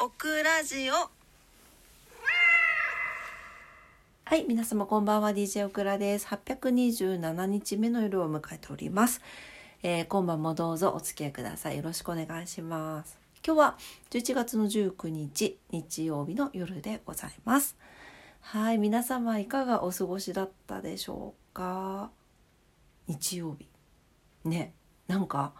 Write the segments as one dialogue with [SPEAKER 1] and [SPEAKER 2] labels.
[SPEAKER 1] オクラジオ
[SPEAKER 2] はい、皆様こんばんは、DJ オクラです。827日目の夜を迎えております。えー今晩もどうぞお付き合いください。よろしくお願いします。今日は11月の19日、日曜日の夜でございます。はい、皆様いかがお過ごしだったでしょうか？日曜日。ね、なんか、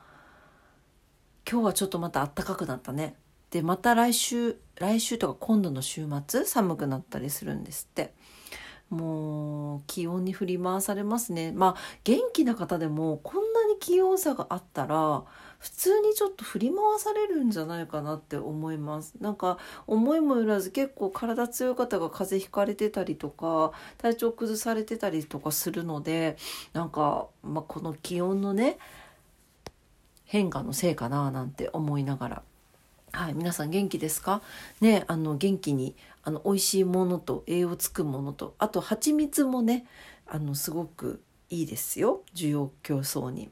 [SPEAKER 2] 今日はちょっとまた暖かくなったね。で、また来週、来週とか今度の週末、寒くなったりするんですって。もう気温に振り回されますね。まあ元気な方でもこんなに気温差があったら普通にちょっと振り回されるんじゃないかなって思います。なんか思いもよらず結構体強い方が風邪ひかれてたりとか体調崩されてたりとかするのでなんか、まあ、この気温のね変化のせいかななんて思いながらはい、皆さん元気ですか？ね、あの元気にあの美味しいものと栄養つくものとあと蜂蜜もねあのすごくいいですよ。需要競争に。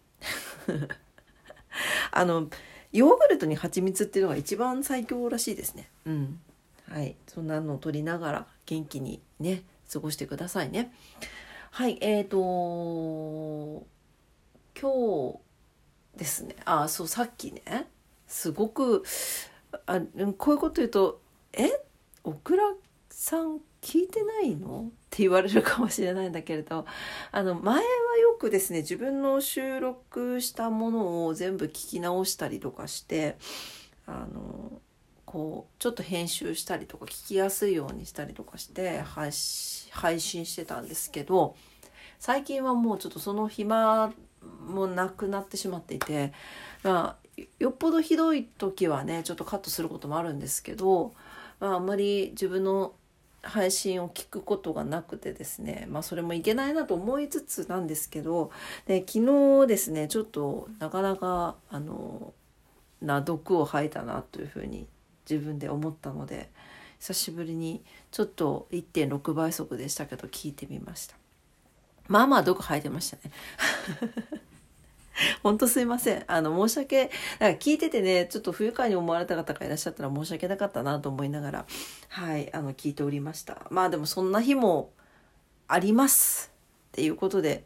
[SPEAKER 2] あのヨーグルトに蜂蜜っていうのが一番最強らしいですね。うん。はい。そんなのを取りながら元気にね過ごしてくださいね。はいえーと今日ですね。あそうさっきねすごくあこういうこと言うと「え？オクラさん聞いてないの?」って言われるかもしれないんだけれどあの前はよくですね自分の収録したものを全部聞き直したりとかしてあのこうちょっと編集したりとか聞きやすいようにしたりとかして配信配信してたんですけど最近はもうちょっとその暇もなくなってしまっていてまあよっぽどひどい時はねちょっとカットすることもあるんですけど、まあ、あんまり自分の配信を聞くことがなくてですねまあそれもいけないなと思いつつなんですけどで昨日ですねちょっとなかなかあのな毒を吐いたなというふうに自分で思ったので久しぶりにちょっと1.6倍速でしたけど聞いてみました。まあまあ毒吐いてましたね。本当すいません。あの、申し訳、なんか聞いててね、ちょっと不愉快に思われた方がいらっしゃったら申し訳なかったなと思いながら、はい、あの、聞いておりました。まあでもそんな日もあります。っていうことで、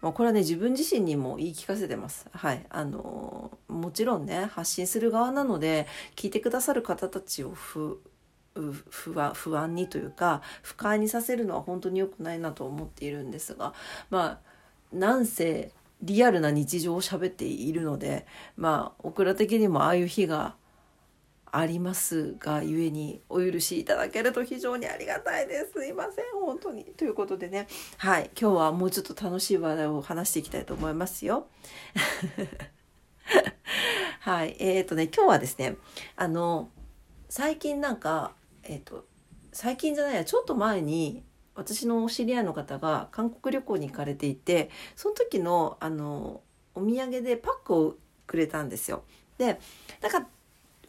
[SPEAKER 2] まあ、これはね、自分自身にも言い聞かせてます。はい。あの、もちろんね、発信する側なので、聞いてくださる方たちを不、う不安不安にというか不快にさせるのは本当に良くないなと思っているんですがまあなんせリアルな日常を喋っているのでまあオクラ的にもああいう日がありますがゆえにお許しいただけると非常にありがたいです。すいません。本当に。ということでね。はい。今日はもうちょっと楽しい話題を話していきたいと思いますよ。はい。えー、とね今日はですねあの最近なんかえっ、と最近じゃないやちょっと前に私のお知り合いの方が韓国旅行に行かれていてその時のあのお土産でパックをくれたんですよ。でなんか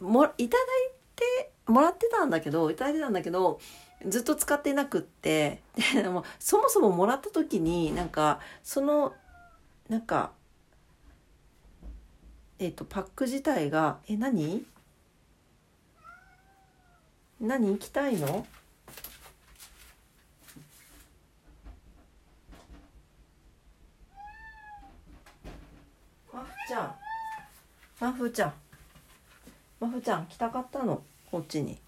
[SPEAKER 2] もいただいてもらってたんだけどいただいてたんだけどずっと使ってなくってでもそもそももらった時になんかそのなんかえっ、とパック自体がえ何？何？行きたいのマフちゃん。マフちゃん。マフちゃん来たかったの？こっちに。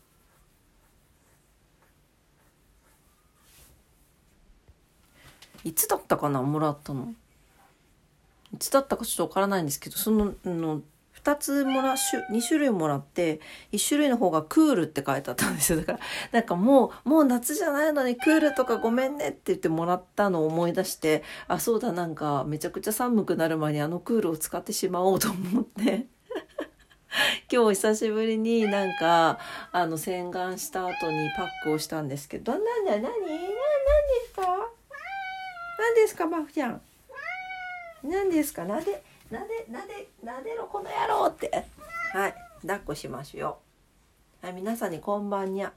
[SPEAKER 2] いつだったかな？もらったの。いつだったかちょっとわからないんですけどそのの2つもら2種類もらって1種類の方がクールって書いてあったんですよ。だからなんかもうもう夏じゃないのにクールとかごめんねって言ってもらったのを思い出してあそうだなんかめちゃくちゃ寒くなる前にあのクールを使ってしまおうと思って。今日久しぶりになんかあの洗顔した後にパックをしたんですけど。なんだ何何ですか？何ですかマフちゃん？何ですか？なでなでなでなでろこの野郎って。はい。抱っこしましょうよ。はい皆さんにこんばんにゃ。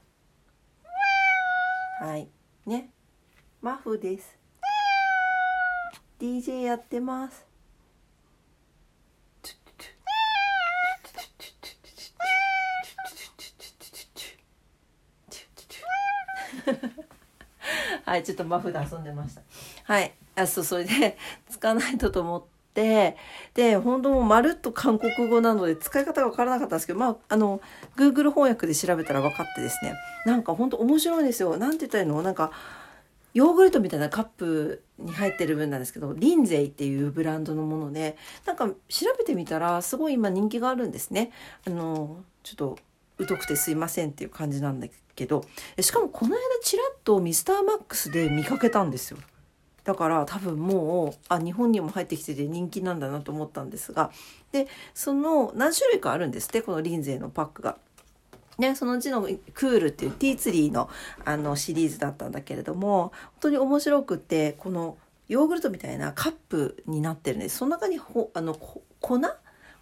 [SPEAKER 2] はい。ね。マフです。DJ やってます。はいちょっとマフで遊んでました。はい。あそうそれで使わないとと思ってで本当もまるっと韓国語なので使い方が分からなかったんですけどまああの Google 翻訳で調べたら分かってですね。なんか本当面白いんですよ。なんて言ったらいいの？なんかヨーグルトみたいなカップに入ってる分なんですけどリンゼイっていうブランドのものでなんか調べてみたらすごい今人気があるんですね。あのちょっと疎くてすいませんっていう感じなんだけどしかもこの間ちらっとミスターマックスで見かけたんですよ。だから多分もうあ日本にも入ってきてて人気なんだなと思ったんですがでその何種類かあるんですってこのリンゼイのパックが。ね、そのうちのクールっていうティーツリーのあのシリーズだったんだけれども本当に面白くってこのヨーグルトみたいなカップになってるんです。その中にほあの粉？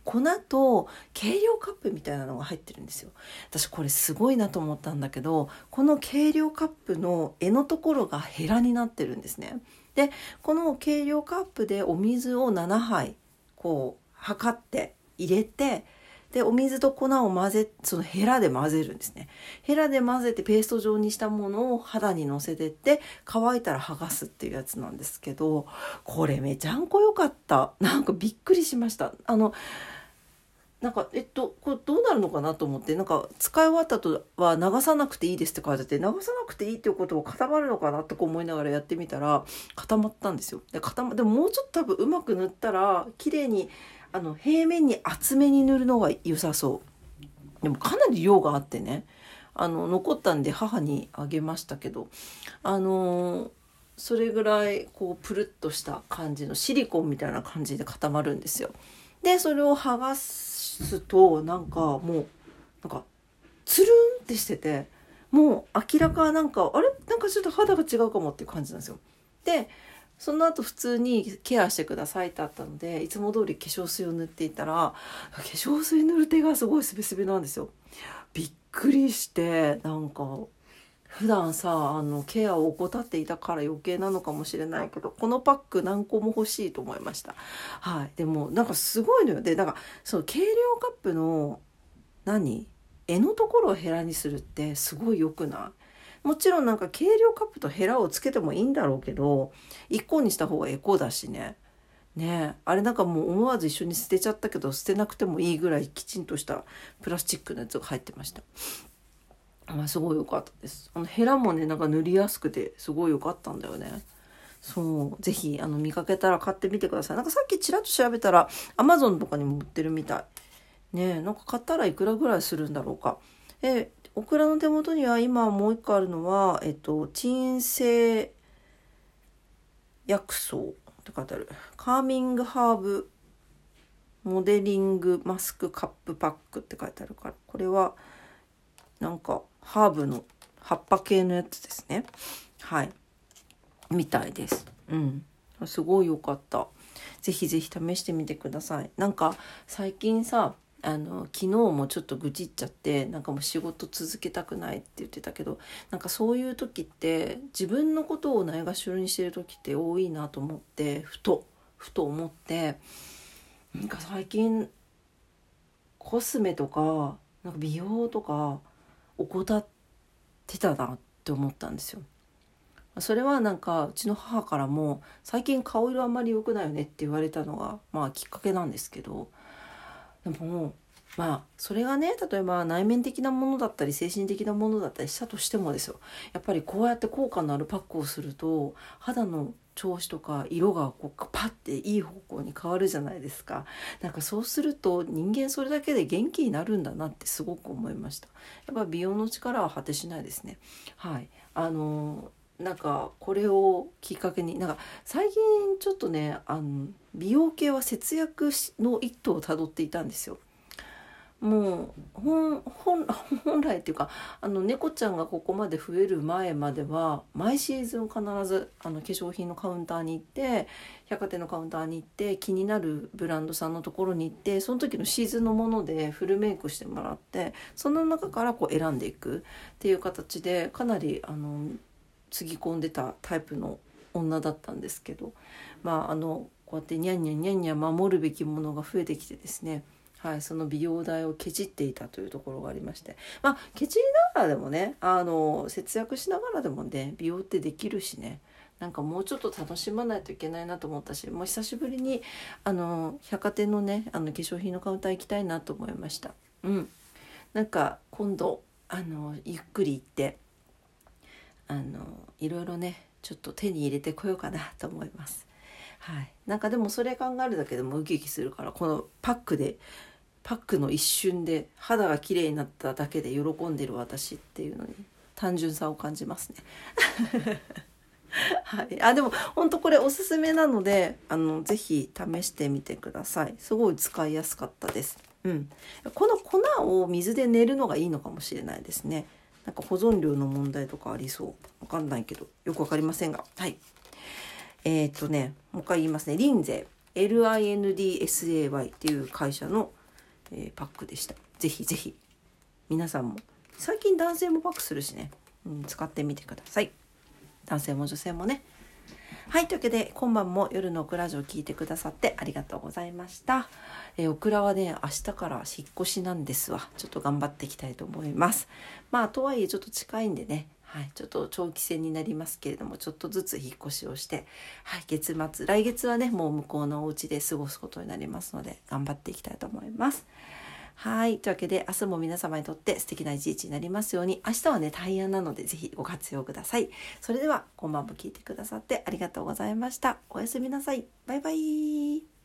[SPEAKER 2] 粉と計量カップみたいなのが入ってるんですよ。私これすごいなと思ったんだけどこの計量カップの柄のところがヘラになってるんですね。でこの計量カップでお水を7杯こう測って入れてでお水と粉を混ぜそのヘラで混ぜるんですね。ヘラで混ぜてペースト状にしたものを肌にのせてって乾いたら剥がすっていうやつなんですけどこれめちゃんこ良かった。なんかびっくりしました。あのなんかえっとこれどうなるのかなと思ってなんか使い終わった後は流さなくていいですって書いてあって流さなくていいっていうことを固まるのかなとか思いながらやってみたら固まったんですよ。で固までももうちょっと多分うまく塗ったら綺麗にあの平面に厚めに塗るのが良さそうでもかなり量があってねあの残ったんで母にあげましたけどあのー、それぐらいこうプルッとした感じのシリコンみたいな感じで固まるんですよ。でそれを剥がすすとなんかもうなんかつるんってしててもう明らかなんかあれ？なんかちょっと肌が違うかもっていう感じなんですよ。でその後普通にケアしてくださいってあったのでいつも通り化粧水を塗っていたら化粧水塗る手がすごいスベスベなんですよ。びっくりしてなんか普段さあのケアを怠っていたから余計なのかもしれないけどこのパック何個も欲しいと思いました。はい、でもなんかすごいのよ。でなんかその計量カップの何？柄のところをヘラにするってすごい良くない？もちろんなんか計量カップとヘラをつけてもいいんだろうけど1個にした方がエコだしね。ね。あれなんかもう思わず一緒に捨てちゃったけど捨てなくてもいいぐらいきちんとしたプラスチックのやつが入ってました。あ、すごい良かったです。あのヘラもねなんか塗りやすくてすごい良かったんだよね。そうぜひあの見かけたら買ってみてください。なんかさっきちらっと調べたら Amazon とかにも売ってるみたい。ねえなんか買ったらいくらぐらいするんだろうか。えオクラの手元には今もう一個あるのは、えっと、鎮静薬草って書いてある。カーミングハーブモデリングマスクカップパックって書いてあるから、これはなんかハーブの葉っぱ系のやつですね。はい。みたいです。うん。すごい良かった。ぜひぜひ試してみてください。なんか最近さ、あの昨日もちょっと愚痴っちゃってなんかもう仕事続けたくないって言ってたけどなんかそういう時って自分のことをないがしろにしてる時って多いなと思ってふとふと思ってなんか最近コスメとかなんか美容とか怠ってたなって思ったんですよ。それはなんかうちの母からも最近顔色あんまり良くないよねって言われたのがまあきっかけなんですけどでもまあそれがね例えば内面的なものだったり精神的なものだったりしたとしてもですよやっぱりこうやって効果のあるパックをすると肌の調子とか色がこうパッていい方向に変わるじゃないですか。なんかそうすると人間それだけで元気になるんだなってすごく思いました。やっぱ美容の力は果てしないですね。はい。あのなんかこれをきっかけになんか最近ちょっとねあの美容系は節約の一途をたどっていたんですよ。もう本本来っていうかあの猫ちゃんがここまで増える前までは毎シーズン必ずあの化粧品のカウンターに行って百貨店のカウンターに行って気になるブランドさんのところに行ってその時のシーズンのものでフルメイクしてもらってその中からこう選んでいくっていう形でかなりあのつぎ込んでたタイプの女だったんですけどまああのこうやってニャンニャンニャンニャン守るべきものが増えてきてですねはい、その美容代をケチっていたというところがありましてまあケチりながらでもねあの節約しながらでもね美容ってできるしねなんかもうちょっと楽しまないといけないなと思ったしもう久しぶりにあの百貨店のねあの化粧品のカウンター行きたいなと思いました。うんなんか今度あのゆっくり行ってあのいろいろねちょっと手に入れてこようかなと思います。はい、なんかでもそれ考えるだけでもウキウキするからこのパックでパックの一瞬で肌が綺麗になっただけで喜んでる私っていうのに単純さを感じますね。はい、あでも本当これおすすめなのであのぜひ試してみてください。すごい使いやすかったです、うん、この粉を水で練るのがいいのかもしれないですね。なんか保存量の問題とかありそう。わかんないけどよくわかりませんが。はい。えっ、とねもう一回言いますね。リンゼ。LINDSAY っていう会社の、えーパックでした。ぜひぜひ。皆さんも。最近男性もパックするしね、うん、使ってみてください。男性も女性もね。はいというわけで今晩も夜のオクラジオを聞いてくださってありがとうございました、えーオクラはね明日から引っ越しなんですわ。ちょっと頑張っていきたいと思います。まあとはいえちょっと近いんでね。はい、ちょっと長期戦になりますけれどもちょっとずつ引っ越しをして、はい、月末来月はねもう向こうのお家で過ごすことになりますので頑張っていきたいと思います。はい。というわけで、明日も皆様にとって素敵な一日になりますように、明日はね、大安なので、ぜひご活用ください。それでは、今晩も聞いてくださってありがとうございました。おやすみなさい。バイバイ。